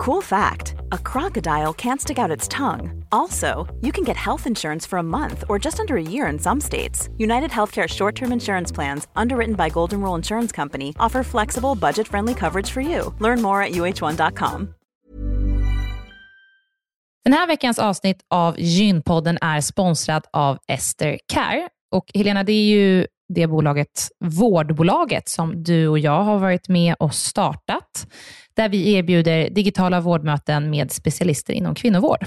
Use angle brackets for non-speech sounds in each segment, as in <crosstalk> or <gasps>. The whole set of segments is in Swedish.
Cool fact a crocodile can't stick out its tongue. Also, you can get health insurance for a month or just under a year in some states. United Healthcare short term insurance plans, underwritten by Golden Rule Insurance Company, offer flexible, budget friendly coverage for you. Learn more at uh1.com. Den här veckans avsnitt av Gynpodden är sponsrad av Ester Care. Och Helena, det är ju det bolaget, vårdbolaget, som du och jag har varit med och startat, där vi erbjuder digitala vårdmöten med specialister inom kvinnovård.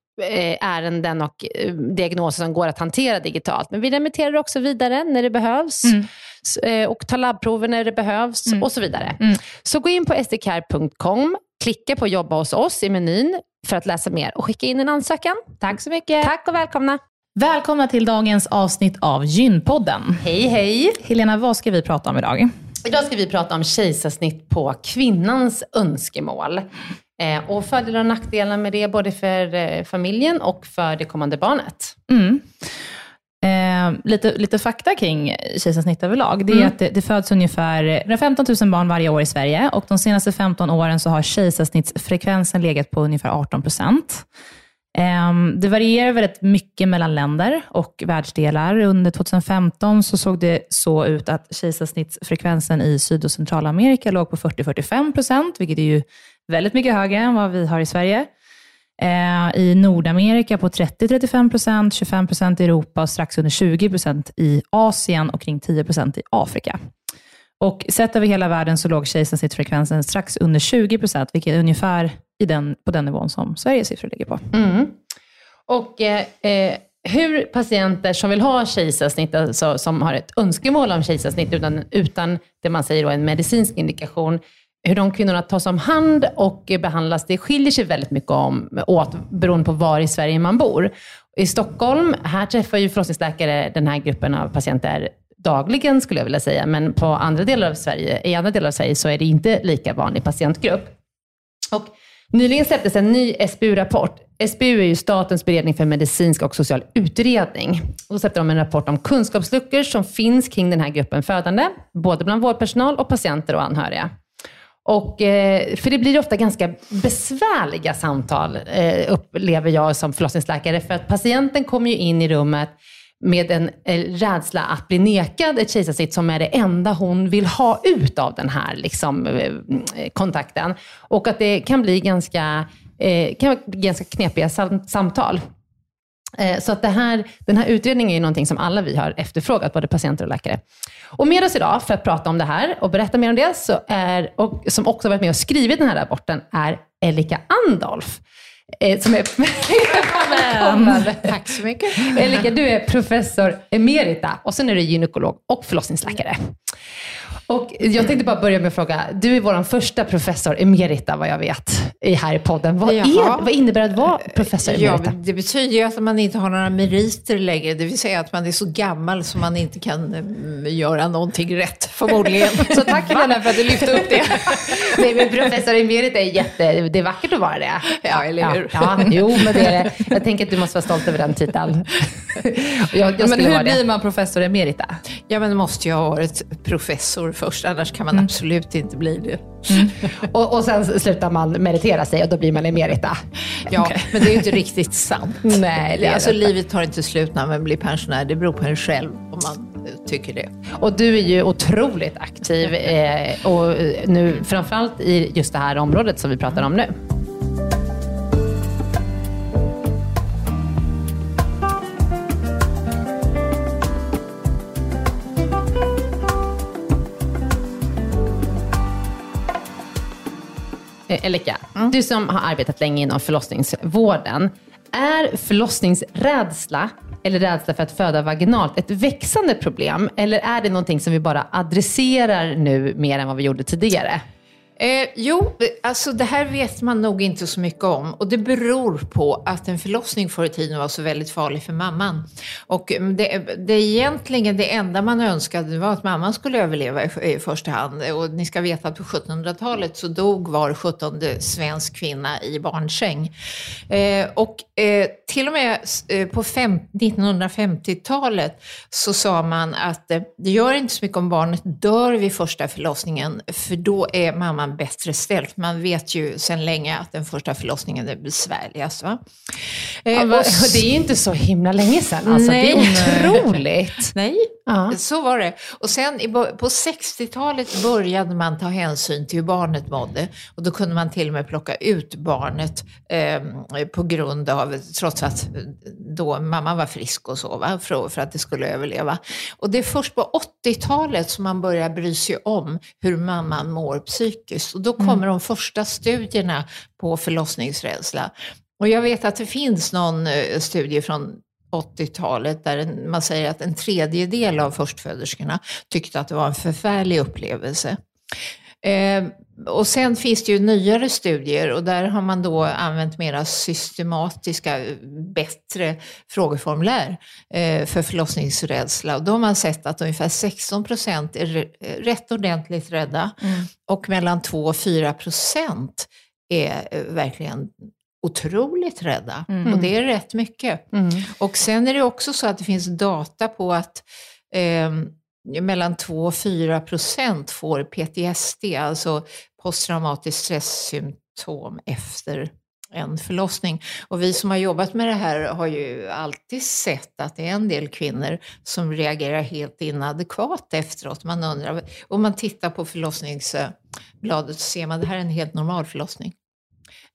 ärenden och eh, diagnoser som går att hantera digitalt. Men vi remitterar också vidare när det behövs mm. Eh, och tar labbprover när det behövs mm. och så vidare. Mm. Så gå in på sdcare.com, klicka på jobba hos oss i menyn för att läsa mer och skicka in en ansökan. Tack så mycket. Tack och välkomna. Välkomna till dagens avsnitt av Gynpodden. Hej, hej. Helena, vad ska vi prata om idag? Idag ska vi prata om kejsarsnitt på kvinnans önskemål. Eh, och fördelar och nackdelar med det, både för eh, familjen och för det kommande barnet. Mm. Eh, lite, lite fakta kring kejsarsnitt överlag. Det är mm. att det, det, föds ungefär 15 000 barn varje år i Sverige och de senaste 15 åren så har kejsarsnittsfrekvensen legat på ungefär 18 procent. Eh, det varierar väldigt mycket mellan länder och världsdelar. Under 2015 så såg det så ut att kejsarsnittsfrekvensen i Syd och Centralamerika låg på 40-45 procent, vilket är ju väldigt mycket högre än vad vi har i Sverige. Eh, I Nordamerika på 30-35 procent, 25 procent i Europa och strax under 20 procent i Asien och kring 10 procent i Afrika. Och sett över hela världen så låg kejsarsnittsfrekvensen strax under 20 procent, vilket är ungefär i den, på den nivån som Sveriges siffror ligger på. Mm. Och eh, eh hur patienter som vill ha kejsarsnitt, alltså som har ett önskemål om kejsarsnitt utan, utan det man säger då en medicinsk indikation, hur de kvinnorna tas om hand och behandlas, det skiljer sig väldigt mycket om, åt beroende på var i Sverige man bor. I Stockholm, här träffar ju förlossningsläkare den här gruppen av patienter dagligen, skulle jag vilja säga, men på andra delar av Sverige, i andra delar av Sverige så är det inte lika vanlig patientgrupp. Och nyligen släpptes en ny SBU-rapport. SBU är ju Statens beredning för medicinsk och social utredning. Och då släppte de en rapport om kunskapsluckor som finns kring den här gruppen födande, både bland vårdpersonal och patienter och anhöriga. Och, eh, för det blir ofta ganska besvärliga samtal, eh, upplever jag som förlossningsläkare. För att patienten kommer ju in i rummet med en eh, rädsla att bli nekad ett kejsarsnitt som är det enda hon vill ha ut av den här liksom, kontakten. Och att det kan bli ganska, kan bli ganska knepiga samtal. Eh, Så att här, den här utredningen är någonting som alla vi har efterfrågat, både patienter och läkare. Och med oss idag för att prata om det här och berätta mer om det, så är, och som också varit med och skrivit den här rapporten, är Elika Andolf. eh, Som är... Välkommen! <laughs> Tack så mycket. Elika, du är professor emerita och sen är du gynekolog och förlossningsläkare. Och jag tänkte bara börja med att fråga, du är vår första professor emerita vad jag vet, i här i podden. Vad, är, vad innebär det att vara professor Ja, emerita? men det betyder ju att man inte har några meriter längre, det vill säga att man är så gammal så man inte kan mm, göra någonting rätt, förmodligen. <laughs> Så tack Helena för att du lyfte upp det. Nej, men professor emerita är jätte, det är vackert att vara det. Ja, eller hur? Ja, ja, jo, men det är det. Jag tänker att du måste vara stolt över den titeln. <laughs> Jag, jag Men hur blir man professor emerita? Ja, men måste jag ha varit professor först, annars kan man absolut inte bli det. <laughs> Och, och sen slutar man meritera sig och då blir man emerita. Ja, <laughs> men det är ju inte riktigt sant. <laughs> Nej, det alltså, det livet tar inte slut när man blir pensionär, det beror på en själv om man eh, tycker det. Och du är ju otroligt aktiv eh, och nu framförallt i just det här området som vi pratar om nu. Elika, mm. du som har arbetat länge inom förlossningsvården. Är förlossningsrädsla eller rädsla för att föda vaginalt ett växande problem? Eller är det någonting som vi bara adresserar nu mer än vad vi gjorde tidigare? Eh, jo, alltså det här vet man nog inte så mycket om och det beror på att en förlossning förr i tiden var så väldigt farlig för mamman. Och mm, det, det egentligen det enda man önskade var att mamman skulle överleva i, i första hand. Och ni ska veta att på 1700-talet så dog var 17 svensk kvinna i barnsäng. Eh, och eh, till och med eh, på 1950-talet så sa man att eh, det gör inte så mycket om barnet dör vid första förlossningen, för då är mamman bättre ställt. Man vet ju sedan länge att den första förlossningen är besvärligast. Va? Eh, Ja, och <laughs> det är ju inte så himla länge sedan. Alltså, Nej. Det är otroligt. <laughs> Nej, Ja. så var det. Och sen på 60-talet började man ta hänsyn till hur barnet mådde. Och då kunde man till och med plocka ut barnet eh, på grund av, trots att eh, då mamma var frisk och så, va? För, för att det skulle överleva. Och det är först på 80-talet som man börjar bry sig om hur mamman mår psykiskt. Och då kommer de första studierna på förlossningsrädsla. Och jag vet att det finns någon eh, studie från 80-talet där man säger att en tredjedel av förstföderskorna tyckte att det var en förfärlig upplevelse. Eh, och sen finns det ju nyare studier och där har man då använt mera systematiska, bättre frågeformulär eh, för förlossningsrädsla. Och då har man sett att ungefär 16 procent är rätt ordentligt rädda och mellan 2 och 4 procent är eh, verkligen otroligt rädda. Och det är rätt mycket. Och sen är det också så att det finns data på att eh, mellan 2 och 4 procent får PTSD, alltså posttraumatiskt stresssymptom efter en förlossning. Och vi som har jobbat med det här har ju alltid sett att det är en del kvinnor som reagerar helt inadekvat efteråt. Man undrar, om man tittar på förlossningsbladet så ser man att det här är en helt normal förlossning.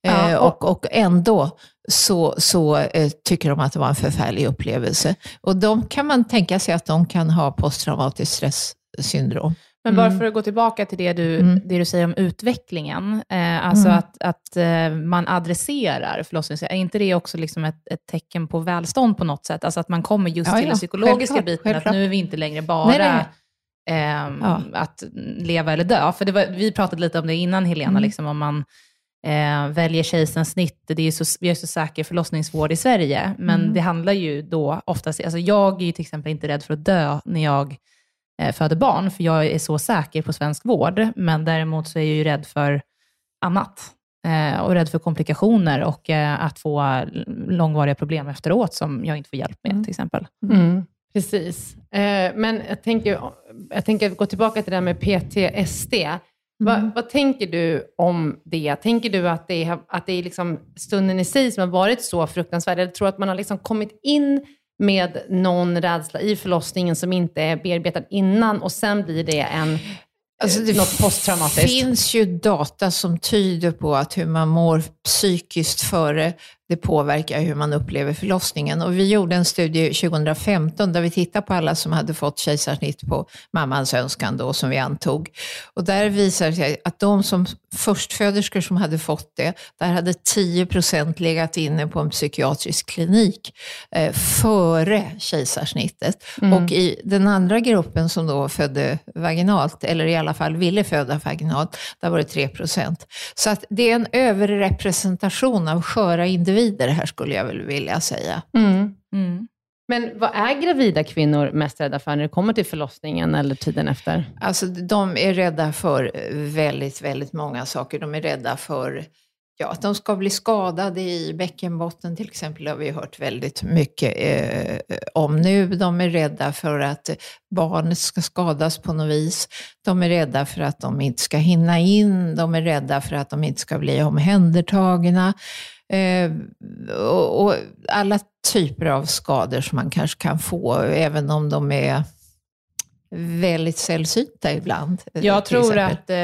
Ja, Eh, och- och, ändå så, så eh, tycker de att det var en förfärlig upplevelse. Och de kan man tänka sig att de kan ha posttraumatiskt stresssyndrom. Men bara för att gå tillbaka till det du, Mm. det du säger om utvecklingen, eh, alltså Mm. att, att eh, man adresserar förlossning, är inte det också liksom ett, ett tecken på välstånd på något sätt? Alltså att man kommer just Ja, till ja, den psykologiska självklart, biten, självklart. att nu är vi inte längre bara Nej, nej, ehm, Ja. att leva eller dö. För var, vi pratade lite om det innan, Helena, Mm. liksom, om man eh, väljer kejsarens snitt. Det är ju så, vi har så säker förlossningsvård i Sverige, men Mm. det handlar ju då oftast, alltså jag är ju till exempel inte rädd för att dö när jag eh, föder barn, för jag är så säker på svensk vård, men däremot så är jag ju rädd för annat. Eh, och rädd för komplikationer och eh, att få långvariga problem efteråt som jag inte får hjälp med, till exempel. Mm, precis. Eh, men jag tänker, jag tänker gå tillbaka till det här med PTSD. Va, vad tänker du om det? Tänker du att det är, att det är liksom stunden i sig som har varit så fruktansvärd? Eller tror du att man har liksom kommit in med någon rädsla i förlossningen som inte är bearbetad innan och sen blir det en Alltså det något posttraumatiskt? finns ju data som tyder på att hur man mår psykiskt före det påverkar hur man upplever förlossningen. Och vi gjorde en studie 2015 där vi tittade på alla som hade fått kejsarsnitt på mammans önskan då, som vi antog. Och där visade det sig att de som förstföderskor som hade fått det, där hade 10 procent legat inne på en psykiatrisk klinik eh, före kejsarsnittet. Mm. Och i den andra gruppen som då födde vaginalt, eller i alla fall ville föda vaginalt, där var det 3 procent. Så att det är en överrepresentation av sköra individer här skulle jag väl vilja säga. Mm. Mm. Men vad är gravida kvinnor mest rädda för när det kommer till förlossningen eller tiden efter? Alltså, de är rädda för eh, väldigt, väldigt många saker. De är rädda för ja, att de ska bli skadade i bäckenbotten till exempel, det har vi hört väldigt mycket eh, om nu. De är rädda för att barnet ska skadas på något vis. De är rädda för att de inte ska hinna in. De är rädda för att de inte ska bli omhändertagna. Eh, och, och, alla typer av skador som man kanske kan få, även om de är väldigt sällsynta ibland. Jag tror att, eh,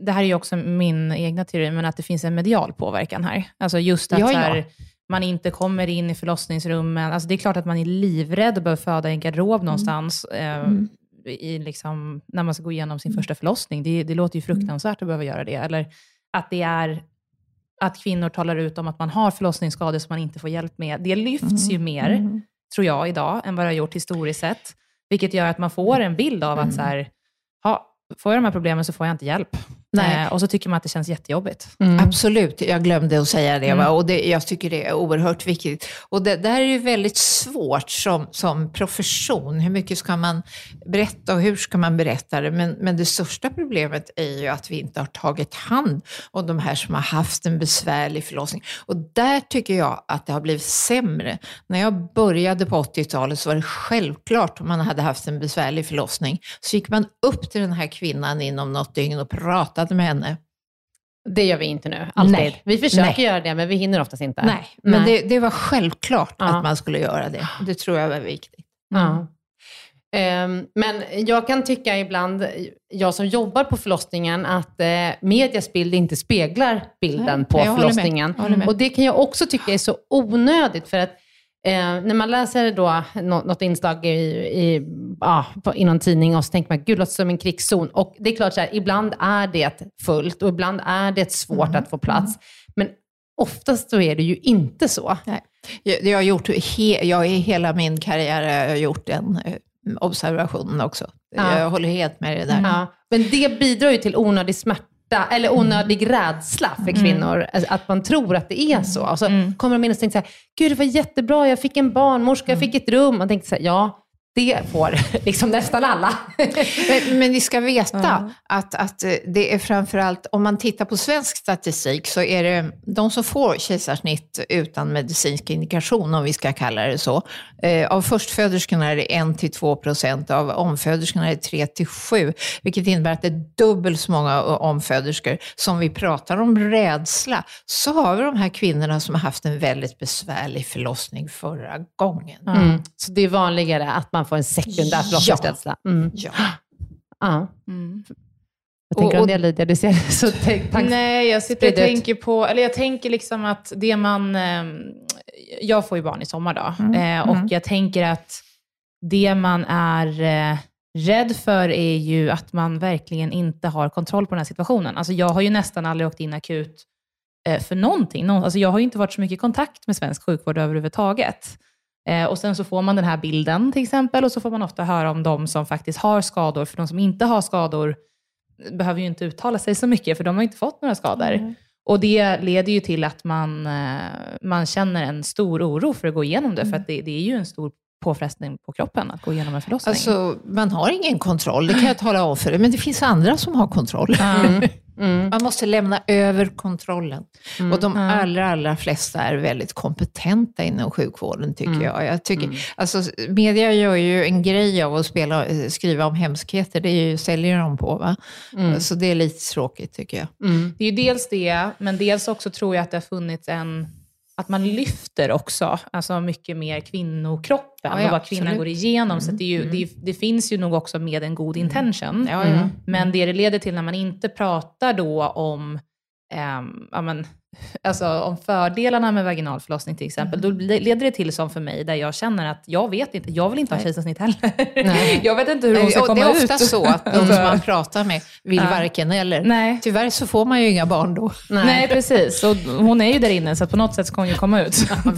det här är ju också min egna teori, men att det finns en medial påverkan här. Alltså just att ja, ja. Här, man inte kommer in i förlossningsrummen. Alltså det är klart att man är livrädd och behöver föda i en garderob mm. någonstans. Eh, mm. i liksom, när man ska gå igenom sin mm. första förlossning. Det, det låter ju fruktansvärt att behöva göra det. Eller att det är att kvinnor talar ut om att man har förlossningsskador som man inte får hjälp med. Det lyfts ju mm. mer, mm. tror jag, idag än vad det har gjort historiskt sett. Vilket gör att man får en bild av att så här, ha, får jag de här problemen så får jag inte hjälp. Nej. Eh, och så tycker man att det känns jättejobbigt. Mm. Absolut, jag glömde att säga det. Mm. Och det, jag tycker det är oerhört viktigt. Och det där är ju väldigt svårt som, som profession. Hur mycket ska man berätta och hur ska man berätta det? Men, men det största problemet är ju att vi inte har tagit hand om de här som har haft en besvärlig förlossning. Och där tycker jag att det har blivit sämre. När jag började på 80-talet så var det självklart om man hade haft en besvärlig förlossning. Så gick man upp till den här kvinnan inom något dygn och pratade pratade med henne. Det gör vi inte nu, alltid. Nej. Vi försöker Nej. göra det, men vi hinner oftast inte. Nej, men Nej. Det, det, var självklart ja. att man skulle göra det. Det tror jag var viktigt. Mm. Ja. Um, men jag kan tycka ibland, jag som jobbar på förlossningen, att uh, medias bild inte speglar bilden på förlossningen. Och det kan jag också tycka är så onödigt, för att Eh, när man läser då något, inslag i, i, ja, på, i någon tidning och så tänker man, gud, låter som en krigszon. Och det är klart, så här, ibland är det fullt och ibland är det svårt mm. att få plats. Men oftast så är det ju inte så. Nej. Jag, jag, har gjort, he, jag i hela min karriär har gjort den eh, observationen också. Ja. Jag håller helt med dig där. Ja. Men det bidrar ju till onödig smärta eller onödig mm. rädsla för mm. kvinnor. Mm. Att man tror att det är så. Och så mm. kommer de in och tänker så här, gud det var jättebra, jag fick en barnmorska, jag fick ett rum. Man tänkte så här, ja, det får <laughs> liksom nästan alla. <laughs> men, men ni ska veta ja. att, att det är framförallt, om man tittar på svensk statistik, så är det de som får kejsarsnitt utan medicinsk indikation, om vi ska kalla det så. Eh, av förstföderskorna är det 1-2 procent, av omföderskorna är det 3-7, vilket innebär att det är dubbelt så många omföderskor. Som vi pratar om rädsla, så har vi de här kvinnorna som har haft en väldigt besvärlig förlossning förra gången. Mm. Så det är vanligare att man man får en sekundär förlossningsrädsla. Mm. Ja. ja. Mm. Vad tänker du om det Lydia? Du ser så Nej, jag sitter och tänker på, eller jag tänker liksom att det man, ehm, jag får ju barn i sommar då, mm. Eh, och mm. jag tänker att det man är eh, rädd för är ju att man verkligen inte har kontroll på den här situationen. Alltså jag har ju nästan aldrig åkt in akut eh, för någonting. Alltså jag har ju inte varit så mycket i kontakt med svensk sjukvård överhuvudtaget. Eh, och sen så får man den här bilden till exempel och så får man ofta höra om de som faktiskt har skador. För de som inte har skador behöver ju inte uttala sig så mycket, för de har inte fått några skador. Mm. Och det leder ju till att man, eh, man känner en stor oro för att gå igenom det, mm. för att det, det är ju en stor påfrestning på kroppen att gå igenom en förlossning. Alltså, man har ingen kontroll, det kan jag tala om för dig, men det finns andra som har kontroll. <laughs> Mm. Mm. Man måste lämna över kontrollen. Mm. Och de allra, allra flesta är väldigt kompetenta inom sjukvården, tycker mm. jag. jag tycker, mm. alltså, media gör ju en grej av att spela, skriva om hemskheter. Det är ju, säljer de på. Va? Mm. Så det är lite tråkigt, tycker jag. Mm. Det är ju dels det, men dels också tror jag att det har funnits en att man lyfter också alltså mycket mer kvinnokroppen ja, ja, och vad kvinnan absolut. går igenom. Mm. Så det, ju, det, det, finns ju nog också med en god mm. intention. Ja, mm. Men det det leder till när man inte pratar då om ehm, ja, men, <laughs> alltså, om fördelarna med vaginal förlossning till exempel, då le- leder det till som för mig, där jag känner att jag vet inte, jag vill inte ha kejsarsnitt heller. Nej. <laughs> jag vet inte hur hon ska Och det komma är ofta ut. så att de <laughs> som man pratar med vill Ja. varken eller. Nej. Tyvärr så får man ju inga barn då. Nej. precis. Och hon är ju där inne, så på något sätt ska hon ju komma ut. Jag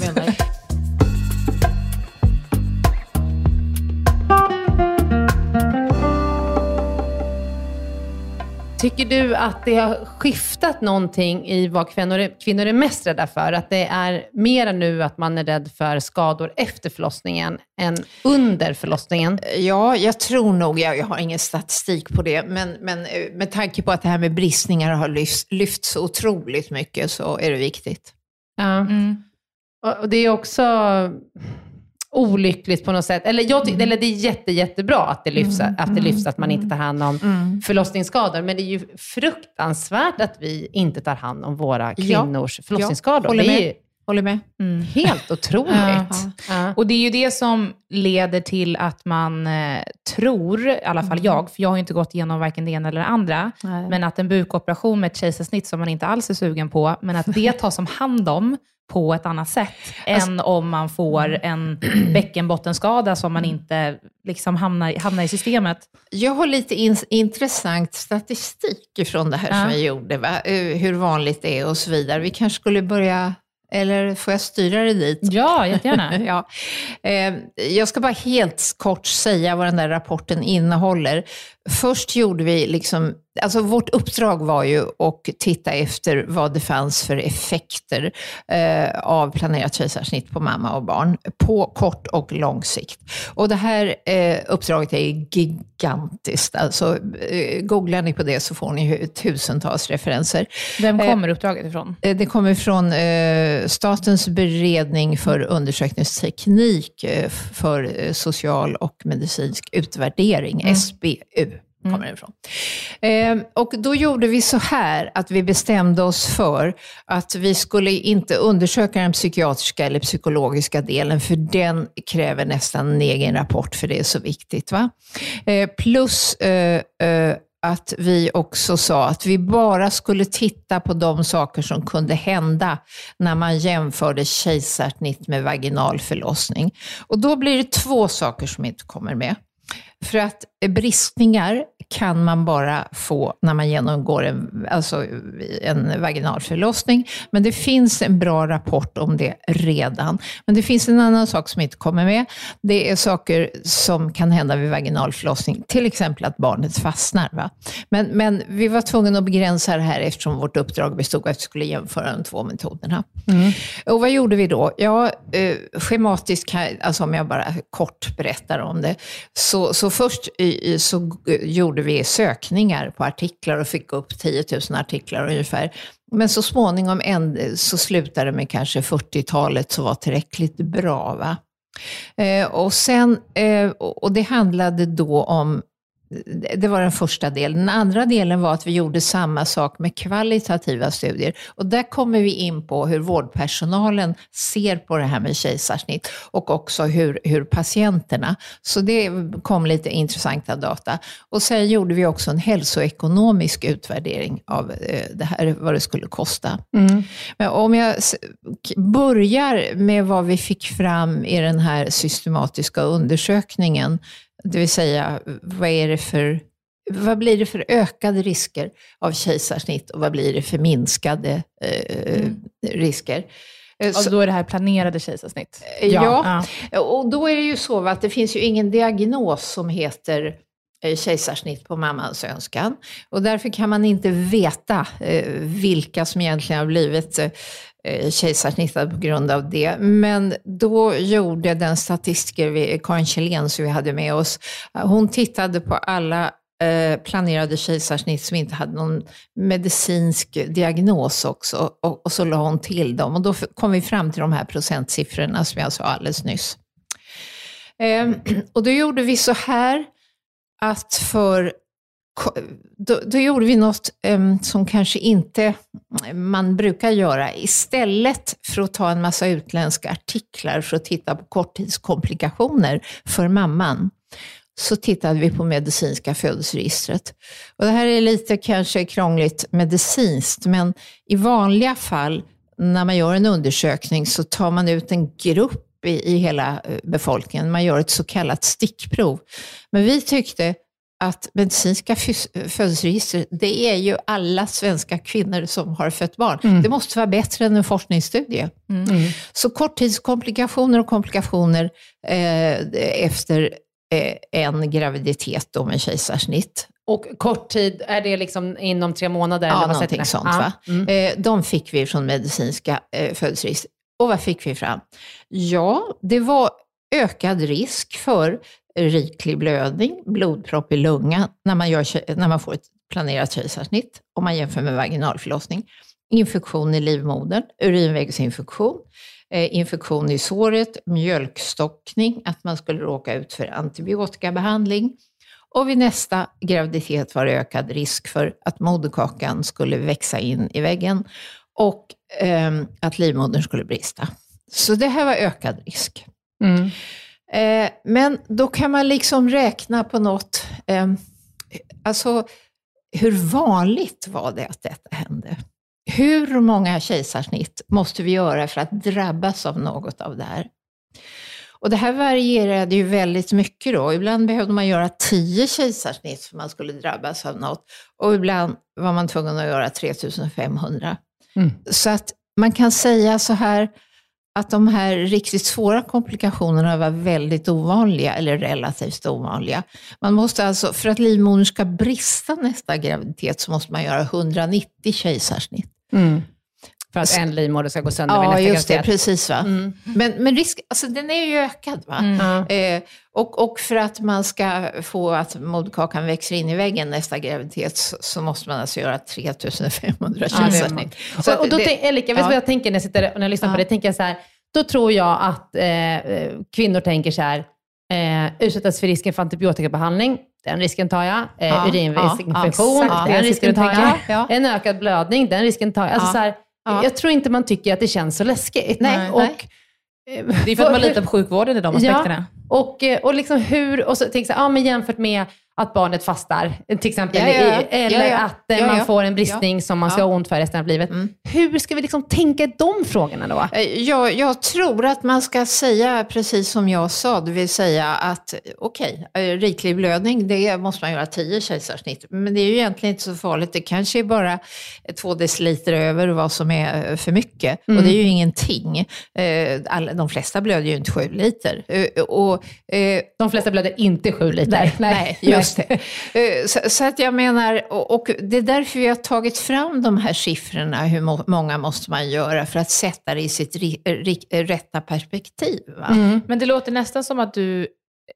Tycker du att det har skiftat någonting i vad kvinnor är, kvinnor är mest rädda för? Att det är mer nu att man är rädd för skador efter förlossningen än under förlossningen? Ja, jag tror nog, jag, jag har ingen statistik på det, men, men eh, med tanke på att det här med bristningar har lyfts, lyfts så otroligt mycket så är det viktigt. Ja. Mm. Och och det är också olyckligt på något sätt. Eller, jag Mm. eller det är jätte, jättebra att det, lyfts, att det lyfts att man inte tar hand om Mm. förlossningsskador. Men det är ju fruktansvärt att vi inte tar hand om våra Ja. kvinnors förlossningsskador. håller det är med. Håller med? Mm. helt otroligt. Ja. Ja. Och det är ju det som leder till att man eh, tror, i alla fall jag, för jag har ju inte gått igenom varken det ena eller det andra, Nej. men att en bukoperation med ett kejsarsnitt som man inte alls är sugen på, men att det tas om hand om på ett annat sätt än om man får en bäckenbottenskada som man inte liksom hamnar, hamnar i systemet. Jag har lite in, intressant statistik från det här Ja. som vi gjorde, va? Eh, hur vanligt det är och så vidare. Vi kanske skulle börja, eller får jag styra det dit? Ja, jättegärna. <laughs> Ja. Eh, jag ska bara helt kort säga vad den där rapporten innehåller. Först gjorde vi, liksom, alltså vårt uppdrag var ju att titta efter vad det fanns för effekter eh, av planerat kejsarsnitt på mamma och barn på kort och lång sikt. Och det här eh, uppdraget är gigantiskt. Alltså, eh, googlar ni på det så får ni tusentals referenser. Vem kommer uppdraget ifrån? Eh, Det kommer från eh, Statens beredning för undersökningsteknik eh, för eh, social och medicinsk utvärdering, SBU. Kommer ifrån. Eh, och då gjorde vi så här att vi bestämde oss för att vi skulle inte undersöka den psykiatriska eller psykologiska delen, för den kräver nästan en egen rapport, för det är så viktigt. Va? Eh, plus eh, att vi också sa att vi bara skulle titta på de saker som kunde hända när man jämförde kejsarsnitt med vaginal förlossning. Och då blir det två saker som inte kommer med. För att bristningar kan man bara få när man genomgår en, alltså en vaginal förlossning. Men det finns en bra rapport om det redan. Men det finns en annan sak som inte kommer med. Det är saker som kan hända vid vaginal förlossning. Till exempel att barnet fastnar. Va? Men, men vi var tvungna att begränsa det här eftersom vårt uppdrag bestod av att vi skulle jämföra de två metoderna. Och vad gjorde vi då? Ja, eh, schematiskt, kan, alltså om jag bara kort berättar om det. Så, så först i, i, så gjorde vi sökningar på artiklar och fick upp 10 000 artiklar ungefär. Men så småningom en, så slutade det med kanske 40-talet som var tillräckligt bra. Va? Eh, och, sen, eh, och det handlade då om det var den första delen. Den andra delen var att vi gjorde samma sak med kvalitativa studier. Och där kommer vi in på hur vårdpersonalen ser på det här med kejsarsnitt och också hur, hur patienterna. Så det kom lite intressanta data. Och sen gjorde vi också en hälsoekonomisk utvärdering av eh, det här, vad det skulle kosta. Men om jag börjar med vad vi fick fram i den här systematiska undersökningen, det vill säga vad, är det för, vad blir det för ökade risker av kejsarsnitt och vad blir det för minskade eh, risker? Eh, Och då är det här planerade kejsarsnitt. Ja, och då är det ju så att det finns ju ingen diagnos som heter eh, kejsarsnitt på mammans önskan. Och därför kan man inte veta eh, vilka som egentligen har blivit Eh, kejsarsnittad kejsarsnittade på grund av det. Men då gjorde den statistiker, vi- Karin Kjellén, som vi hade med oss, hon tittade på alla eh, planerade kejsarsnitt som inte hade någon medicinsk diagnos också. Och, så la hon till dem. Och då kom vi fram till de här procentsiffrorna som jag sa alldeles nyss. Ehm, <clears throat> och då gjorde vi så här att för då, då gjorde vi något um, som kanske inte man brukar göra. Istället för att ta en massa utländska artiklar för att titta på korttidskomplikationer för mamman, så tittade vi på medicinska födelseregistret. Och det här är lite kanske krångligt medicinskt, men i vanliga fall när man gör en undersökning så tar man ut en grupp i, i hela eh, befolkningen. Man gör ett så kallat stickprov. Men vi tyckte att medicinska födelseregister, det är ju alla svenska kvinnor som har fött barn. Mm. Det måste vara bättre än en forskningsstudie. Mm. mm. Så korttidskomplikationer och komplikationer eh, efter eh, en graviditet då med kejsarsnitt. Och kort tid, är det liksom inom tre månader? Ja, eller vad någonting sånt. Va? Mm. Eh, de fick vi från medicinska eh, födelseregister. Och vad fick vi fram? Ja, det var ökad risk för riklig blödning, blodpropp i lungan när man, gör, när man får ett planerat kejsarsnitt, om man jämför med vaginalförlossning. Infektion i livmodern, urinvägsinfektion, eh, infektion i såret, mjölkstockning, att man skulle råka ut för antibiotikabehandling. Och vid nästa graviditet var det ökad risk för att moderkakan skulle växa in i väggen och eh, att livmodern skulle brista. Så det här var ökad risk. Mm. Eh, men då kan man liksom räkna på något, eh, alltså hur vanligt var det att detta hände? Hur många kejsarsnitt måste vi göra för att drabbas av något av det här? Och det här varierade ju väldigt mycket då. Ibland behövde man göra tio kejsarsnitt för man skulle drabbas av något. Och ibland var man tvungen att göra 3500. Mm. Så att man kan säga så här, att de här riktigt svåra komplikationerna var väldigt ovanliga, eller relativt ovanliga. Man måste alltså, för att livmodern ska brista nästa graviditet så måste man göra 190 kejsarsnitt. Mm. För att en livmoder ska gå sönder ja, vid nästa just det, precis. Va? Mm. Men, men risk, alltså, den är ju ökad. Va? Mm. Eh, och, och för att man ska få att moderkakan växer in i väggen nästa graviditet så, så måste man alltså göra 3500 kejsarsnitt. Ja, och, och då, det, Elika, vet du ja. vad jag tänker när jag, sitter, när jag lyssnar ja. på det? Tänker jag så här, då tror jag att eh, kvinnor tänker så här, eh, utsättas för risken för antibiotikabehandling, den risken tar jag. Eh, ja, urinvägsinfektion, ja, den risken tar jag. Ja. En ökad blödning, den risken tar jag. Alltså, så här, Jag tror inte man tycker att det känns så läskigt. Nej, och, nej. Det är för att man <laughs> litar på sjukvården i de aspekterna. Ja, och, eh, och, liksom hur, och så tänk så här, ja, men jämfört med att barnet fastar, till exempel. Ja, ja, eller att eh, man får en bristning som man ska ha ont för resten av livet. Mm. Hur ska vi liksom tänka de frågorna då? Eh, jag, jag tror att man ska säga precis som jag sa, det vill säga att okej, okay, eh, riklig blödning, det måste man göra tio kejsarsnitt. Men det är ju egentligen inte så farligt. Det kanske är bara två deciliter över vad som är för mycket. Mm. Och det är ju ingenting. de flesta blöder ju inte sju liter. Och, de flesta blöder inte sju liter. Nej, nej, nej Just det. <laughs> Eh, så, så, att jag menar, och, det är därför vi har tagit fram de här siffrorna, hur må, många måste man göra för att sätta det i sitt ri, ri, rätta perspektiv. Mm. Men det låter nästan som att du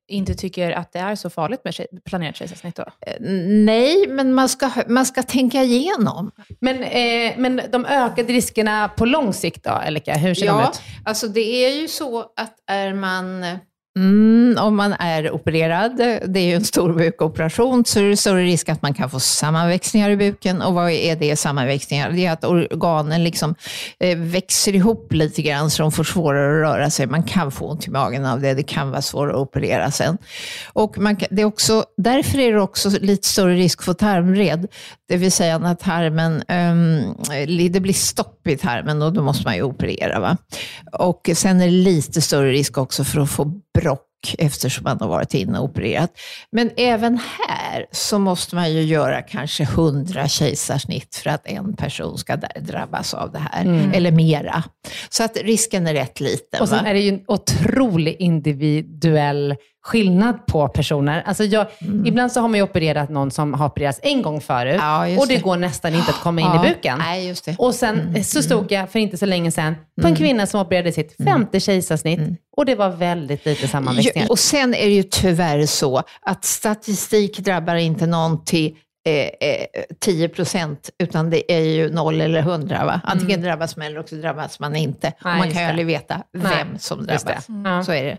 inte tycker att det är så farligt med planerat kejsarsnitt då? Eh, nej, men man ska, man ska tänka igenom. Men, eh, men de ökade riskerna på lång sikt då, Elika? Hur ser ja, de ut? Alltså det är ju så att är man Mm, om man är opererad, det är ju en stor bukoperation, så är det större risk att man kan få sammanväxningar i buken. Och vad är det sammanväxningar? Det är att organen liksom eh, växer ihop lite grann så de får svårare att röra sig. Man kan få ont i magen av det, det kan vara svårare att operera sen. Och man det är också, därför är det också lite större risk för tarmvred. Det vill säga när tarmen, um, det blir stopp i tarmen och då måste man ju operera. Va? Och sen är det lite större risk också för att få brock eftersom man har varit inne och opererat. Men även här så måste man ju göra kanske hundra kejsarsnitt för att en person ska drabbas av det här, mm. eller mera. Så att risken är rätt liten. Och sen va? är det ju en otrolig individuell skillnad på personer. Alltså jag, mm. Ibland så har man ju opererat någon som har opererats en gång förut ja, och det, det, går nästan inte att komma in ja, i buken. Nej, och sen mm. så stod jag för inte så länge sedan på en mm. kvinna som opererade sitt mm. femte kejsarsnitt mm. och det var väldigt lite sammanväxningar. Och sen är det ju tyvärr så att statistik drabbar inte någon till eh, 10 eh, procent, utan det är ju noll eller hundra. Va? Antingen mm. drabbas man eller också drabbas man inte. Nej, och man kan ju aldrig veta vem Nej, som drabbas. Mm. Så är det.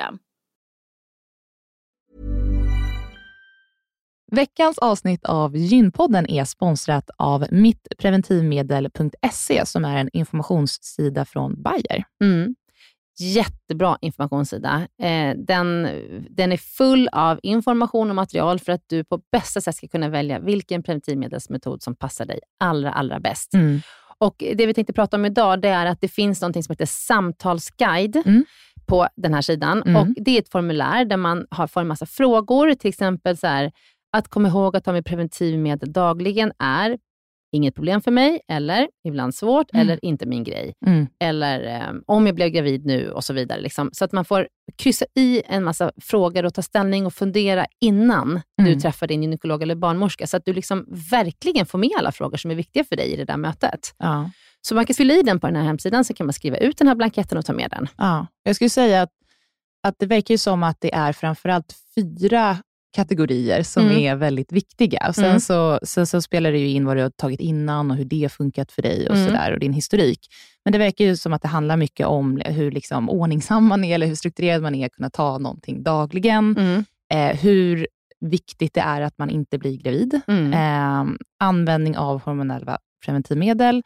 Veckans avsnitt av Gynpodden är sponsrat av mittpreventivmedel.se som är en informationssida från Bayer. Mm. Jättebra informationssida. Eh, den, den är full av information och material för att du på bästa sätt ska kunna välja vilken preventivmedelsmetod som passar dig allra, allra bäst. Mm. Och Det vi tänkte prata om idag det är att det finns något som heter samtalsguide Mm. På den här sidan. Mm. Och Det är ett formulär där man har, får en massa frågor, till exempel så här, att komma ihåg att ta med preventivmedel dagligen är inget problem för mig, eller ibland svårt, Mm. eller inte min grej. Mm. Eller eh, om jag blev gravid nu och så vidare. Liksom. Så att man får kryssa i en massa frågor och ta ställning och fundera innan Mm. du träffar din gynekolog eller barnmorska. Så att du liksom verkligen får med alla frågor som är viktiga för dig i det där mötet. Ja. Så man kan fylla i den på den här hemsidan, så kan man skriva ut den här blanketten och ta med den. Ja. Jag skulle säga att, att det verkar ju som att det är framförallt fyra kategorier som Mm. är väldigt viktiga. Och sen, Mm. så, sen så spelar det ju in vad du har tagit innan och hur det funkat för dig och, Mm. sådär, och din historik. Men det verkar ju som att det handlar mycket om hur liksom ordningsam man är, eller hur strukturerad man är, att kunna ta någonting dagligen. Mm. Eh, hur viktigt det är att man inte blir gravid. Mm. Eh, användning av hormonella preventivmedel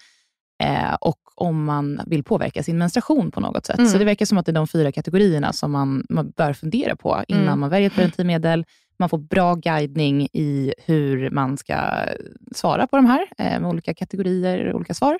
eh, och om man vill påverka sin menstruation på något sätt. Mm. Så det verkar som att det är de fyra kategorierna som man, man bör fundera på innan Mm. man väljer ett preventivmedel. Man får bra guidning i hur man ska svara på de här, eh, med olika kategorier och olika svar.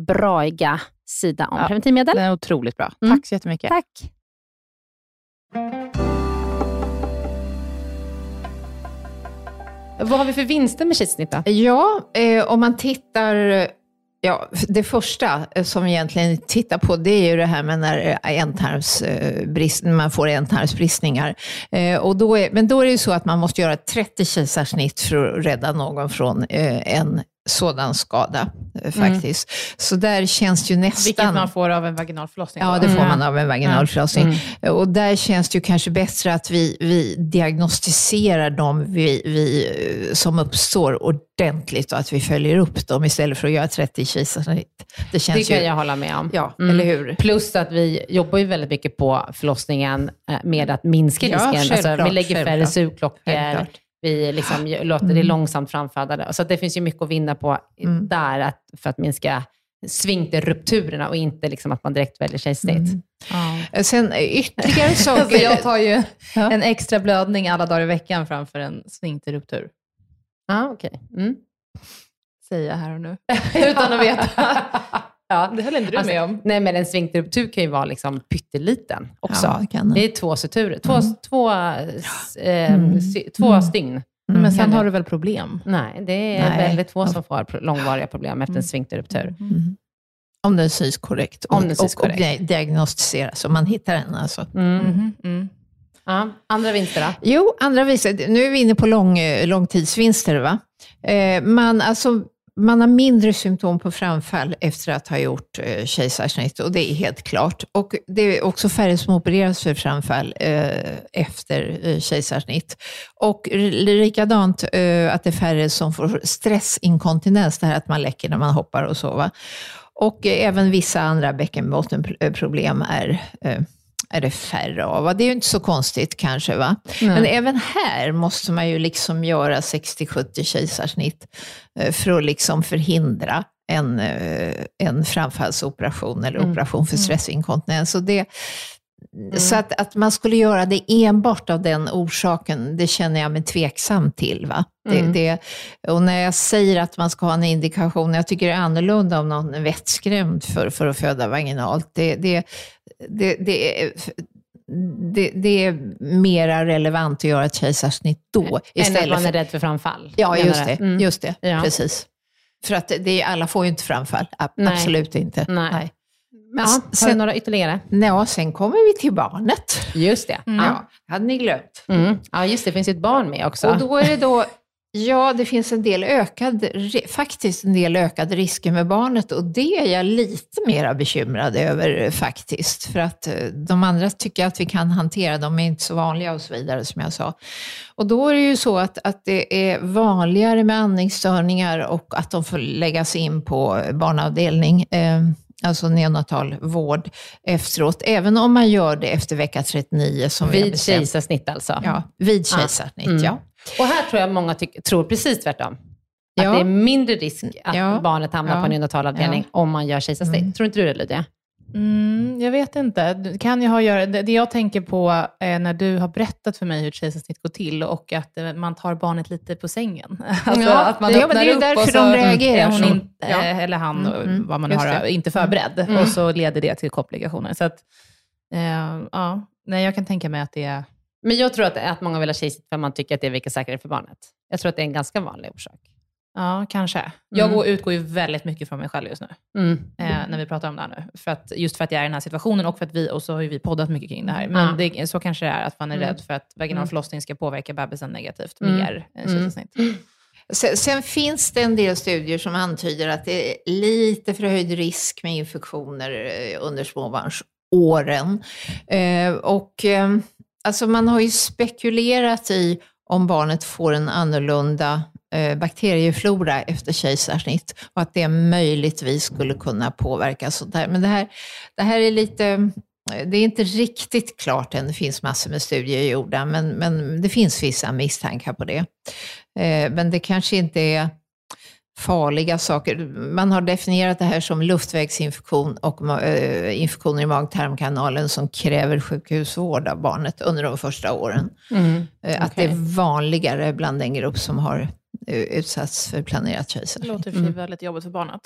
braiga sida om Ja. preventivmedel. Den är otroligt bra. Mm. Tack så jättemycket. Tack. Vad har vi för vinster med då? Ja, eh, om man tittar... Ja, det första eh, som vi egentligen tittar på det är ju det här med när, eh, ändtarmsbrist, när man får ändtarmsbristningar. Eh, och då är, men då är det ju så att man måste göra 30 kejsarsnitt för att rädda någon från eh, en sådan skada eh, faktiskt. Så där känns ju nästan... Vilket man får av en vaginal förlossning. Ja, det får Mm. man av en vaginalförlossning. Mm. Och där känns det ju kanske bättre att vi, vi diagnostiserar dem vi, vi, eh, som uppstår ordentligt och att vi följer upp dem istället för att göra 30 kejsarsnitt. Det känns Det kan ju... jag hålla med om. Ja, Mm. eller hur? Plus att vi jobbar ju väldigt mycket på förlossningen eh, med att minska Ja, risken. alltså, vi lägger färre sugklockor. Vi liksom gö- låter det långsamt framföda. Så att det finns ju mycket att vinna på Mm. där att, för att minska sfinkterrupturerna och inte liksom att man direkt väljer kejsarsnitt. Mm. Ja. Sen eh, ytterligare <laughs> saker... Alltså jag tar ju <laughs> Ja. en extra blödning alla dagar i veckan framför en sfinkterruptur. Ah, okej. Mm. Säger jag här och nu. <laughs> Utan att veta. Ja. Det höll inte du Alltså, med om. Nej, men en sfinkterruptur kan ju vara liksom pytteliten också. Ja, kan Det det. är två suturer, två, Mm. två, eh, Mm. sy- två Mm. stygn. Men kan sen det- har du väl problem? Nej, det är Nej. väldigt få som får långvariga problem efter en sfinkterruptur. Mm. Om den sys korrekt. Om den sys och, och korrekt. diagnostiseras, om man hittar den alltså. Mm. Mhm, mm. Ja. Andra vinster då? Jo, andra vinster. Nu är vi inne på lång, eh, långtidsvinster. Va? Eh, man, alltså, man har mindre symptom på framfall efter att ha gjort eh, kejsarsnitt och det är helt klart. Och det är också färre som opereras för framfall eh, efter eh, kejsarsnitt. Och likadant eh, att det är färre som får stressinkontinens, det här att man läcker när man hoppar och så. Va? Och eh, även vissa andra bäckenbottenproblem eh, är eh, är det färre av. va? Det är ju inte så konstigt kanske. va? Men även här måste man ju liksom göra 60-70 kejsarsnitt eh, för att liksom förhindra en, eh, en framfallsoperation eller operation för stressinkontinens. Och det, Så att, att man skulle göra det enbart av den orsaken, det känner jag mig tveksam till. Va? Det, det, och när jag säger att man ska ha en indikation, jag tycker det är annorlunda om någon är vettskrämd för, för att föda vaginalt. Det, det, det, det, är, det, det är mera relevant att göra ett kejsarsnitt då. Än att istället man är rädd för framfall. Ja, just det. Mm. Just det Ja. Precis. För att det, alla får ju inte framfall. A- Nej. Absolut inte. Nej. Men, S- ja, har du sen- några ytterligare? Ja, sen kommer vi till barnet. Just det. Ja, hade ni glömt. Mm. ja, just det. Det finns ju ett barn med också. Och då är det då, ja det finns en del ökad, faktiskt en del ökade risker med barnet och det är jag lite mer bekymrad över eh, faktiskt. För att eh, de andra tycker jag att vi kan hantera, de är inte så vanliga och så vidare som jag sa. Och då är det ju så att, att det är vanligare med andningsstörningar och att de får läggas in på barnavdelning. Eh, Alltså neonatal vård efteråt, även om man gör det efter vecka 39 som Vid kejsarsnitt alltså. Ja, vid kejsarsnitt, Mm. ja. Och här tror jag många tyck- tror precis tvärtom. Att Ja. det är mindre risk att Ja. barnet hamnar Ja. på en neonatalavdelning om man gör kejsarsnitt. Mm. Tror inte du det Lydia? Mm, jag vet inte. Det kan ju ha göra, det, jag tänker på är när du har berättat för mig hur ett kejsarsnitt går till och att eh, man tar barnet lite på sängen. <laughs> Alltså Ja, att man det- öppnar det är ju upp därför och de så reagerar hon så. inte, Ja. eller han, Mm, mm, vad man just har, det. inte förberedd. Och så leder det till komplikationer. Så att, eh, ja, nej, jag kan tänka mig att det är... Men jag tror att, att många vill ha kejsarsnitt för att man tycker att det virker säkrare för barnet. Jag tror att det är en ganska vanlig orsak. Ja, kanske. Jag Mm. går, utgår ju väldigt mycket från mig själv just nu, Mm. eh, när vi pratar om det här nu. För att, just för att jag är i den här situationen och för att vi, och så har ju vi poddat mycket kring det här. Men Ja. det, så kanske det är, att man är Mm. rädd för att vaginal Mm. förlossning ska påverka bebisen negativt Mm. mer än Mm. kejsarsnitt. <gasps> Sen, sen finns det en del studier som antyder att det är lite förhöjd risk med infektioner eh, under småbarnsåren. Eh, och eh, alltså man har ju spekulerat i om barnet får en annorlunda eh, bakterieflora efter kejsarsnitt och att det möjligtvis skulle kunna påverka sånt. Men det här, det här är lite eh, det är inte riktigt klart än, det finns massor med studier gjorda, men, men det finns vissa misstankar på det. Eh, men det kanske inte är farliga saker. Man har definierat det här som luftvägsinfektion och eh, infektioner i mag-tarmkanalen som kräver sjukhusvård av barnet under de första åren. Eh, Att det Okej. är vanligare bland den grupp som har eh, utsatts för planerat Det kejsarsnitt. låter mm. väldigt jobbigt för barnet.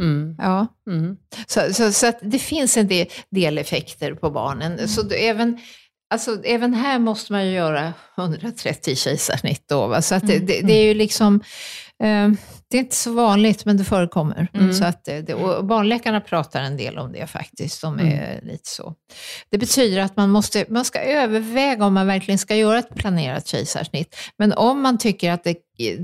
Mm. Ja. Mm. Så, så, så att det finns en del, del effekter på barnen. Så det, även, alltså, även här måste man ju göra 130 kejsarsnitt. Då, va? Så att det, det, det är ju liksom, eh, det är inte så vanligt men det förekommer. Så att det, och barnläkarna pratar en del om det faktiskt. De är lite så. Det betyder att man, måste, man ska överväga om man verkligen ska göra ett planerat kejsarsnitt. Men om man tycker att det,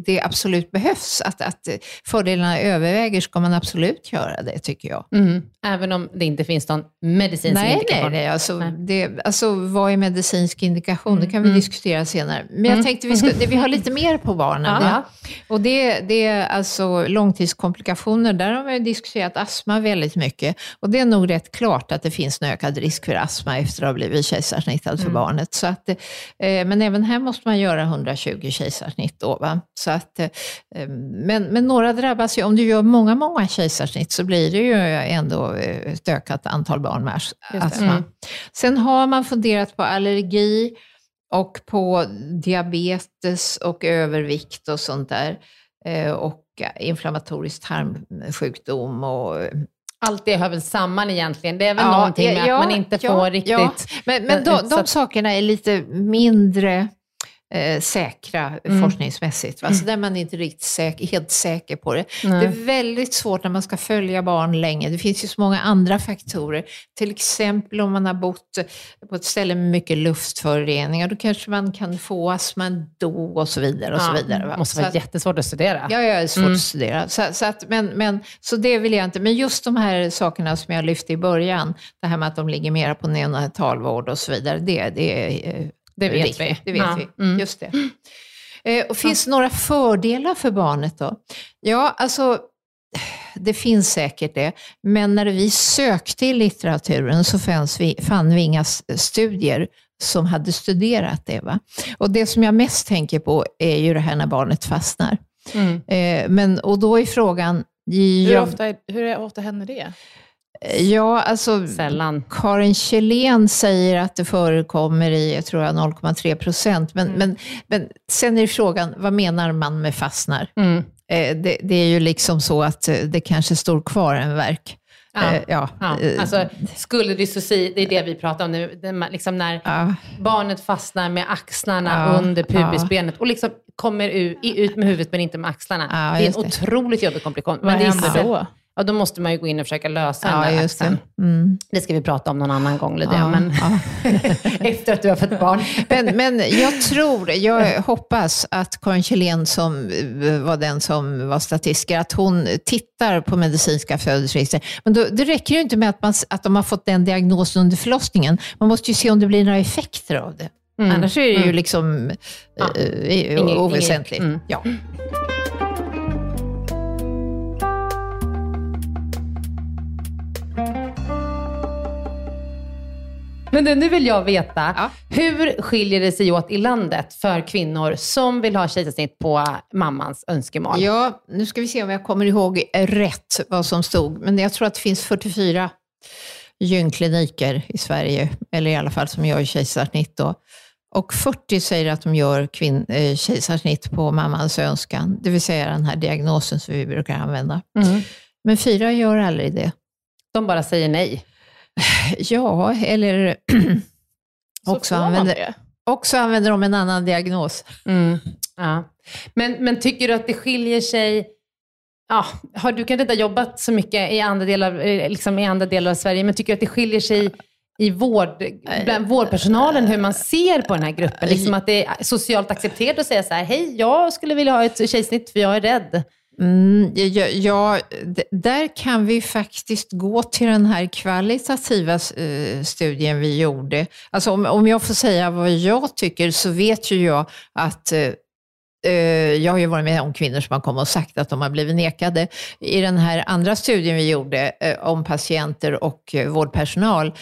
det absolut behövs, att, att fördelarna överväger, ska man absolut göra det tycker jag. Mm. Även om det inte finns någon medicinsk Nej, nej, indikation. nej. Alltså, Nej. Det, alltså, vad är medicinsk indikation? Det kan vi Mm. diskutera senare. Men jag tänkte vi, ska, <laughs> det, vi har lite mer på barnen. Ja. Och det, det är alltså långtidskomplikationer. Där har vi diskuterat astma väldigt mycket. Och det är nog rätt klart att det finns en ökad risk för astma efter att ha blivit kejsarsnittad för barnet. Så att, eh, men även här måste man göra 120 kejsarsnitt. Då, va? Så att, eh, men, men några drabbas ju. Om du gör många, många kejsarsnitt så blir det ju ändå eh, ett ökat antal barn med as- astma. Mm. Sen har man funderat på allergi och på diabetes och övervikt och sånt där. Eh, Och inflammatorisk tarmsjukdom och Allt det hör väl samman egentligen. Det är väl Ja, någonting med ja, att man inte ja, får ja. riktigt... Men, men de, de sakerna är lite mindre eh, säkra Mm. forskningsmässigt. Va? Så där är man inte riktigt säker, helt säker på det. Det är väldigt svårt när man ska följa barn länge. Det finns ju så många andra faktorer. Till exempel om man har bott på ett ställe med mycket luftföroreningar, då kanske man kan få astma ändå och så vidare. Och så vidare va? Det måste vara att- jättesvård att studera. Ja, ja, det är svårt att studera. Så, så, att, men, men, så det vill jag inte. Men just de här sakerna som jag lyfte i början, det här med att de ligger mera på neonatalvård och så vidare, det, det är eh, Det vet vi. Det vet Ja. vi. Mm. Just det. <gasps> Eh, och finns det några fördelar för barnet då? Ja, alltså det finns säkert det. Men när vi sökte i litteraturen så fanns vi, fann vi inga studier som hade studerat det. Va? Och det som jag mest tänker på är ju det här när barnet fastnar. Mm. Eh, men, och då är frågan, Hur, ofta, hur ofta händer det? Ja alltså Sällan. Karin Kjellén säger att det förekommer i, jag tror jag, 0,3 procent. Men, men, men sen är frågan, vad menar man med fastnar? Mm. Eh, det, det är ju liksom så att eh, det kanske står kvar en verk. Ja. Eh, ja, Ja, eh, alltså skulderdystoci, det är det vi pratar om nu. Det, liksom när ja. barnet fastnar med axlarna under pubisbenet och liksom kommer ut, ut med huvudet men inte med axlarna. Det är en otroligt jobbig komplikation. Vad det är händer så- då? Ja, då måste man ju gå in och försöka lösa den ja, där just axeln. det. Mm. Det ska vi prata om någon annan gång, Lydia. Ja, men ja. <laughs> <laughs> efter att du har fått barn. Men, men jag tror, jag hoppas att Karin Kjellén som eh, var den som var statistiker, att hon tittar på medicinska födelseregister. Men då, det räcker ju inte med att, man, att de har fått den diagnosen under förlossningen. Man måste ju se om det blir några effekter av det. Mm. Annars är det ju Mm. liksom eh, Inget- oväsentligt. inget- mm. Ja. Men nu vill jag veta, Ja. hur skiljer det sig åt i landet för kvinnor som vill ha kejsarsnitt på mammans önskemål? ja, nu ska vi se om jag kommer ihåg rätt vad som stod. Men jag tror att det finns 44 gynkliniker i Sverige, eller i alla fall som gör kejsarsnitt. Då. Och 40 säger att de gör kvin- eh, kejsarsnitt på mammans önskan, det vill säga den här diagnosen som vi brukar använda. Mm. Men fyra gör aldrig det. De bara säger nej. <sighs> Ja, eller Så också använder, också använder de en annan diagnos. Mm. Ja. Men, men tycker du att det skiljer sig Ja, har du kanske inte jobbat så mycket i andra, delar, eh, liksom i andra delar av Sverige, men tycker du att det skiljer sig i vård, bland vårdpersonalen hur man ser på den här gruppen? Liksom att det är socialt accepterat att säga så här, hej, jag skulle vilja ha ett tjejsnitt för jag är rädd. Mm, ja, ja, där kan vi faktiskt gå till den här kvalitativa eh, studien vi gjorde. Alltså om, om jag får säga vad jag tycker så vet ju jag att eh, eh, jag har ju varit med om kvinnor som har kommit och sagt att de har blivit nekade. I den här andra studien vi gjorde om patienter och vårdpersonal,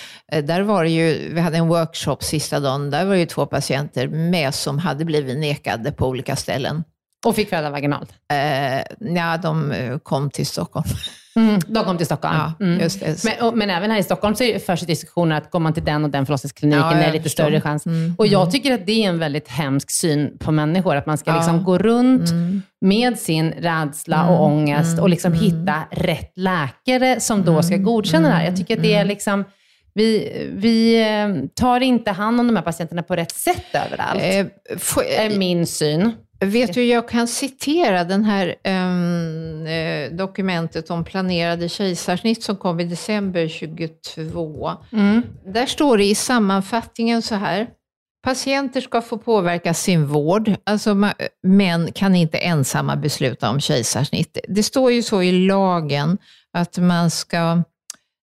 där var det ju, vi hade en workshop sista dagen, där var det ju två patienter med som hade blivit nekade på olika ställen. Och fick föda vaginalt. Eh, ja, de eh, kom till Stockholm. <laughs> Mm. De kom till Stockholm. Ja, Mm. just det. Men, och, men även här i Stockholm så förs det diskussioner att går man till den och den förlossningskliniken Ja, är det jag lite förstår. större chans. Mm, Och jag mm. tycker att det är en väldigt hemsk syn på människor, att man ska Ja. liksom gå runt Mm. med sin rädsla och ångest mm, och liksom hitta rätt läkare som då ska godkänna det här. Jag tycker att det är liksom, vi, vi eh, tar inte hand om de här patienterna på rätt sätt överallt. Eh, får- är min syn. Vet du, jag kan citera den här eh, dokumentet om planerade kejsarsnitt som kom i december 22. Mm. Där står det i sammanfattningen så här. Patienter ska få påverka sin vård, alltså, män kan inte ensamma besluta om kejsarsnitt. Det står ju så i lagen att man ska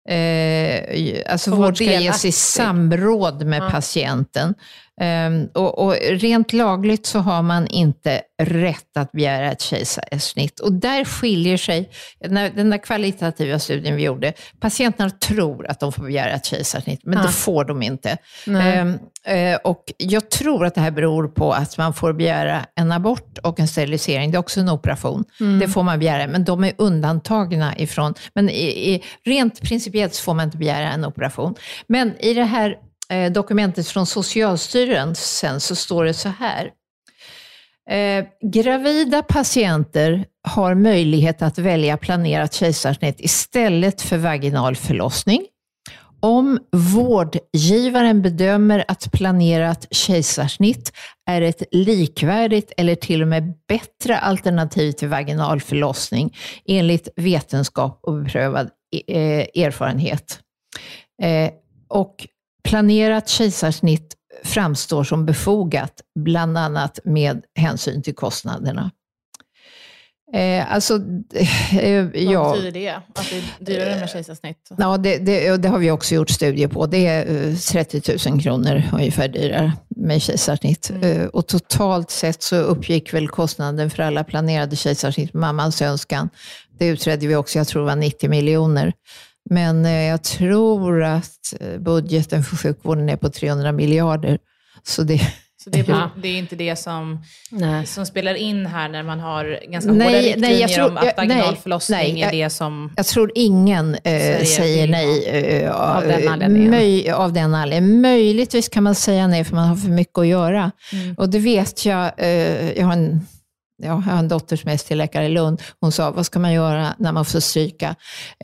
Eh, alltså vård ska ges i samråd med Ja. patienten. Ehm, och, och rent lagligt så har man inte rätt att begära ett kejsarsnitt. Och där skiljer sig, när, den där kvalitativa studien vi gjorde, patienterna tror att de får begära ett kejsarsnitt, men Ja. det får de inte. Ehm, eh, och jag tror att det här beror på att man får begära en abort och en sterilisering. Det är också en operation. Mm. Det får man begära, men de är undantagna ifrån. Men i, i, rent principiellt får man inte begära en operation. Men i det här eh, dokumentet från Socialstyrelsen så står det så här. Eh, gravida patienter har möjlighet att välja planerat kejsarsnitt istället för vaginal förlossning Om vårdgivaren bedömer att planerat kejsarsnitt är ett likvärdigt eller till och med bättre alternativ till vaginal förlossning enligt vetenskap och beprövad eh, erfarenhet. Eh, och planerat kejsarsnitt framstår som befogat, bland annat med hänsyn till kostnaderna. Eh, alltså, eh, Vad ja, betyder det? Att det är dyrare med kejsarsnitt? ja, det, det, det har vi också gjort studier på. Det är eh, 30 000 kronor ungefär dyrare med kejsarsnitt. Eh, och totalt sett så uppgick väl kostnaden för alla planerade kejsarsnitt mammans önskan. Det utredde vi också, jag tror det var 90 miljoner. Men eh, jag tror att eh, budgeten för sjukvården är på 300 miljarder. Så det, Så det är, <laughs> det är inte det som, Nej. som spelar in här när man har ganska Nej, hårda nej, riktlinjer jag tror- om att vaginal nej, förlossning nej, är jag- det som... Jag tror ingen eh, Säger nej eh, Av den anledningen. Möj, av den anledningen. Möjligtvis kan man säga nej för man har för mycket att göra. Mm. Och det vet jag. Eh, jag, har en, jag har en dotter som är ST-läkare i Lund. Hon sa, vad ska man göra när man får stryka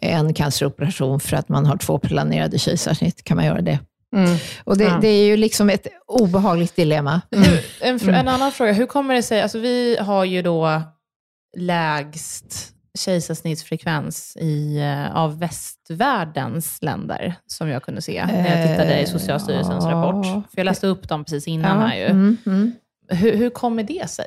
en canceroperation för att man har två planerade kejsarsnitt? Kan man göra det? Mm. Och det, Ja. det är ju liksom ett obehagligt dilemma. Hur, en, fr- en annan fråga, hur kommer det sig, alltså vi har ju då lägst kejsarsnittsfrekvens i, eh, av västvärldens länder, som jag kunde se när jag tittade i Socialstyrelsens ja. rapport. För jag läste upp dem precis innan här ju. Mm, mm. Hur, hur kommer det sig?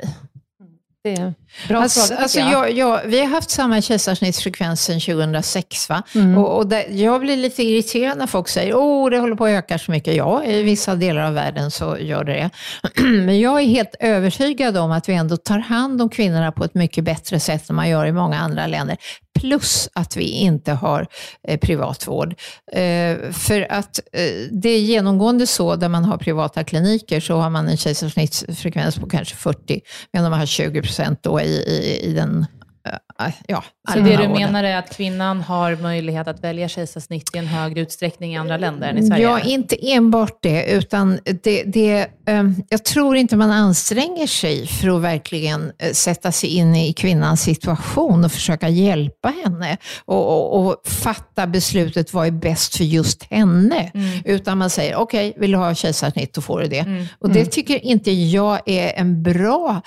Det är bra Alltså, fråga, alltså jag. jag, jag, vi har haft samma kejsarsnittsfrekvens sedan 2006. Va? Mm. Och, och där, jag blir lite irriterad när folk säger att det håller på att öka så mycket. Ja, i vissa delar av världen så gör det det. <clears throat> Men jag är helt övertygad om att vi ändå tar hand om kvinnorna på ett mycket bättre sätt än man gör i många andra länder. Plus att vi inte har eh, privatvård. Eh, för att eh, det är genomgående så, där man har privata kliniker, så har man en kejsarsnittsfrekvens på kanske 40, medan man har 20 procent då i, i, i den ja, Så det du menar är att kvinnan har möjlighet att välja kejsarsnitt i en högre utsträckning i andra länder än i Sverige? Ja, inte enbart det, utan det, det, ehm, jag tror inte man anstränger sig för att verkligen eh, sätta sig in i kvinnans situation och försöka hjälpa henne och, och, och fatta beslutet vad är bäst för just henne. Utan man säger, okej, vill du ha kejsarsnitt, då får du det. Och det tycker inte jag är en bra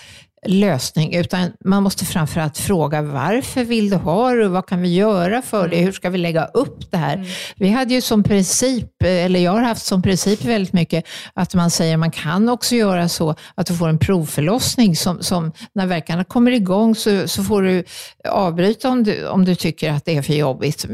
lösning, utan man måste framförallt fråga varför vill du ha det och vad kan vi göra för det? Hur ska vi lägga upp det här? Vi hade ju som princip, eller jag har haft som princip väldigt mycket, att man säger man kan också göra så att du får en provförlossning som, som när verkarna kommer igång så, så får du avbryta om du, om du tycker att det är för jobbigt.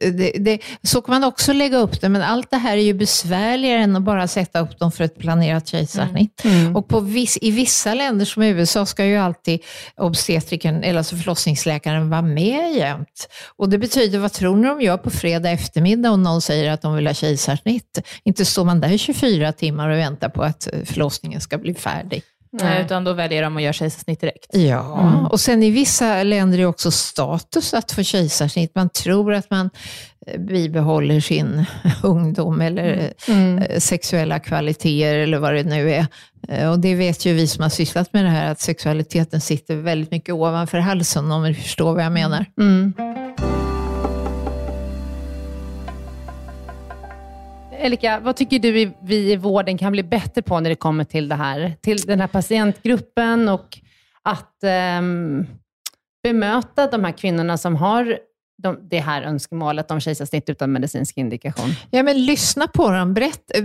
Det, det, så kan man också lägga upp det, men allt det här är ju besvärligare än att bara sätta upp dem för ett planerat kejsarsnitt. Och på viss, i vissa länder som USA ska ju alltid obstetrikern, eller alltså förlossningsläkaren vara med jämt. Och det betyder, vad tror ni de gör på fredag eftermiddag om någon säger att de vill ha kejsarsnitt? Inte står man där i 24 timmar och väntar på att eh, förlossningen ska bli färdig. Nej, utan då väljer de att göra kejsarsnitt direkt. Ja, och sen i vissa länder är det också status att få kejsarsnitt. Man tror att man bibehåller sin <laughs> ungdom eller eh, sexuella kvaliteter eller vad det nu är. Eh, Och det vet ju vi som har sysslat med det här, att sexualiteten sitter väldigt mycket ovanför halsen, om ni förstår vad jag menar. Mm. Elika, vad tycker du vi i vården kan bli bättre på när det kommer till det här? Till den här patientgruppen och att ehm, bemöta de här kvinnorna som har de, det här önskemålet om kejsarsnitt utan medicinsk indikation. Ja, men lyssna på dem. Berätt, eh,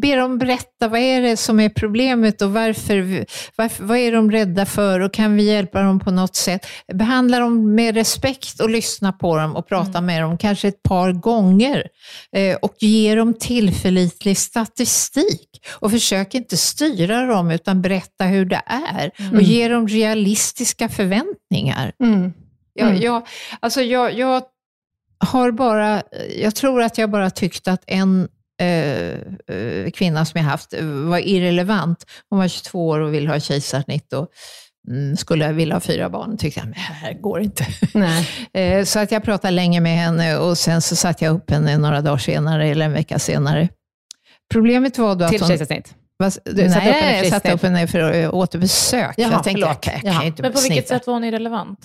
be dem berätta vad är det som är problemet och varför, varför, vad är de rädda för och kan vi hjälpa dem på något sätt? Behandla dem med respekt och lyssna på dem och prata med dem kanske ett par gånger. Eh, och ge dem tillförlitlig statistik. Och försök inte styra dem utan berätta hur det är. Och ge dem realistiska förväntningar. Jag, Mm. jag, alltså jag, jag har bara, jag tror att jag bara tyckte att en eh, eh, kvinna som jag haft eh, var irrelevant. Hon var 22 år och ville ha kejsarsnitt och mm, skulle jag vilja ha fyra barn. tyckte jag, men det här går inte. Nej. <laughs> Eh, så att jag pratade länge med henne och sen så satte jag upp henne några dagar senare, eller en vecka senare. Problemet var då att Till hon... kejsarsnitt? Vad- satte upp henne Nej, jag för satte upp henne för eh, återbesök. Jaha, jag tänkte, jag kan, jag kan Men på vilket snitta. sätt var hon irrelevant?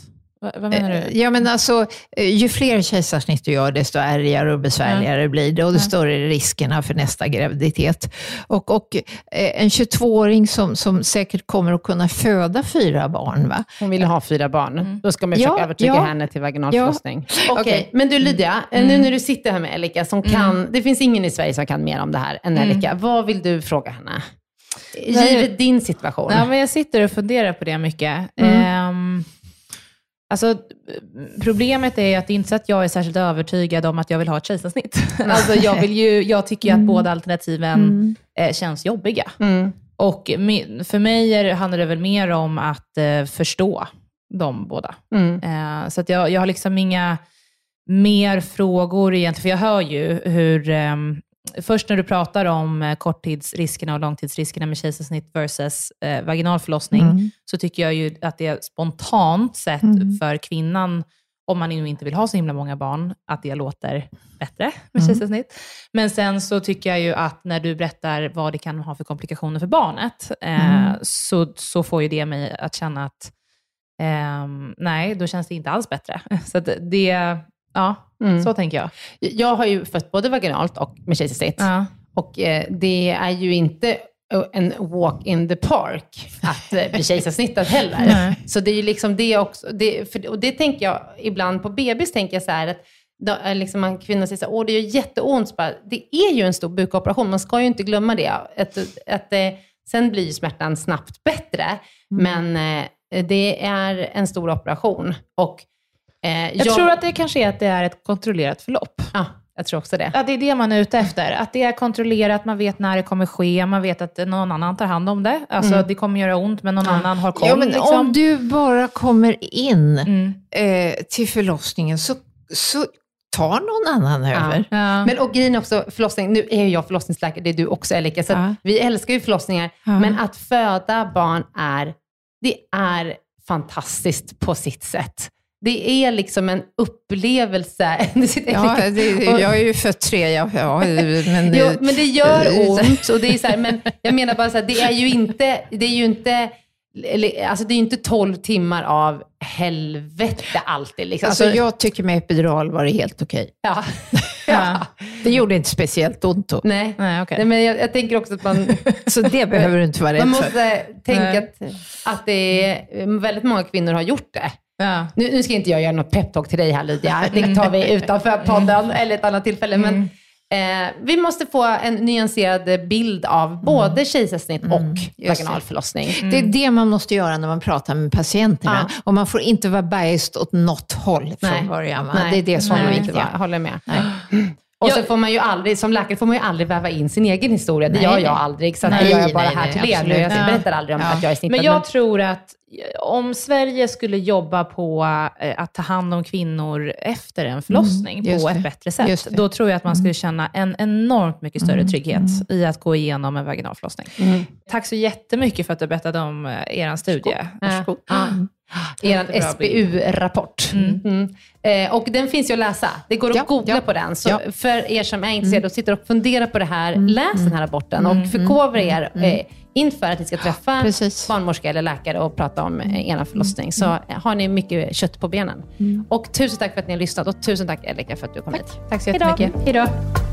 Vad, vad menar du? Ja, men alltså, eh, ju fler kejsarsnitt du gör, desto ärgare och besvärligare blir det och desto större är riskerna för nästa graviditet. Och, och eh, en 22-åring som, som säkert kommer att kunna föda fyra barn, va? Hon vill ha fyra barn. Då ska man försöka Ja, övertyga ja. henne till vaginalförlossning. Okej, Okej. men du Lydia, eh, nu när du sitter här med Elika, som kan, det finns ingen i Sverige som kan mer om det här än Elika. Vad vill du fråga henne? Givet din situation. Ja, men jag sitter och funderar på det mycket. Mm. Alltså, problemet är att det är inte så att jag är särskilt övertygad om att jag vill ha ett kejsarsnitt. <laughs> alltså, jag, vill ju, jag tycker ju att båda alternativen eh, känns jobbiga. Mm. Och för mig är, handlar det väl mer om att eh, förstå de båda. Mm. Eh, så att jag, jag har liksom inga mer frågor egentligen, för jag hör ju hur, ehm, först när du pratar om eh, korttidsriskerna och långtidsriskerna med kejsarsnitt versus eh, vaginal förlossning, så tycker jag ju att det spontant sett för kvinnan, om man nu inte vill ha så himla många barn, att det låter bättre med kejsarsnitt. Men sen så tycker jag ju att när du berättar vad det kan ha för komplikationer för barnet, eh, så, så får ju det mig att känna att ehm, nej, då känns det inte alls bättre. <laughs> Så det, ja, så tänker jag. Jag har ju fött både vaginalt och med kejsarsnitt. Ja. Och eh, det är ju inte eh, en walk in the park att eh, bli kejsarsnittad heller. Nej. Så det är ju liksom det också. Det, för, och det tänker jag ibland på bebis, tänker jag så här att då, är liksom man kvinnor säger så här, åh det gör jätteont. Bara, det är ju en stor bukoperation, man ska ju inte glömma det. Att, att, eh, sen blir ju smärtan snabbt bättre, men eh, det är en stor operation. Och, eh, Jag, tror att det kanske är att det är ett kontrollerat förlopp. Ja, jag tror också det. Att det är det man är ute efter. Att det är kontrollerat, man vet när det kommer ske, man vet att någon annan tar hand om det. Alltså det kommer göra ont, men någon annan har koll. Ja, men liksom. om du bara kommer in Mm. eh, till förlossningen så, så tar någon annan över. Ja. Men och grejen också, förlossning, nu är jag förlossningsläkare, det är du också Elika, så Ja. vi älskar ju förlossningar, men att föda barn är, det är fantastiskt på sitt sätt. Det är liksom en upplevelse. <laughs> Ja, Elika- det, jag har ju fött tre, ja, ja, men, Jo, men det gör <laughs> ont. Och det är så här, men jag menar bara så här, det är ju inte, det är ju inte, alltså det är ju inte 12 timmar av helvete alltid. Liksom. Alltså, Alltså, jag tycker med epidural var det helt okej. ja. <laughs> Ja. Det gjorde inte speciellt ont då. Nej. Nej, okej. Nej, men jag, jag tänker också att man, Så det behöver du inte vara man rädd för. måste tänka att, att det är, väldigt många kvinnor har gjort det. Ja. Nu, nu ska inte jag göra något peptalk till dig här Lydia, det tar vi <laughs> utanför podden eller ett annat tillfälle. Men eh, vi måste få en nyanserad bild av både kejsarsnitt och vaginal förlossning. Det är det man måste göra när man pratar med patienterna. Och man får inte vara biased åt något håll från Nej. början. Va? Nej. Det är det som är Nej, viktigt. Jag håller med. Och så får man ju aldrig, som läkare får man ju aldrig väva in sin egen historia. Det Nej, gör jag aldrig. Så Nej, det gör jag bara nej, här till er. Jag Ja. berättar aldrig om Ja. att jag är snittad. Men jag tror att om Sverige skulle jobba på eh, att ta hand om kvinnor efter en förlossning Mm, på det. ett bättre sätt, då tror jag att man skulle känna en enormt mycket större trygghet i att gå igenom en vaginal förlossning. Tack så jättemycket för att du berättade om eh, er studie. Varsågod. Ja. Er SBU-rapport. Mm. Eh, och den finns ju att läsa. Det går att Ja, googla ja. på den. Så Ja. för er som är intresserade och sitter och funderar på det här, läs den här rapporten och förkovra er eh, inför att ni ska träffa Precis. barnmorska eller läkare och prata om eh, ena förlossning. Så har ni mycket kött på benen. Och tusen tack för att ni har lyssnat och tusen tack Erika för att du kom hit. Tack så Hejdå. jättemycket. Hej då.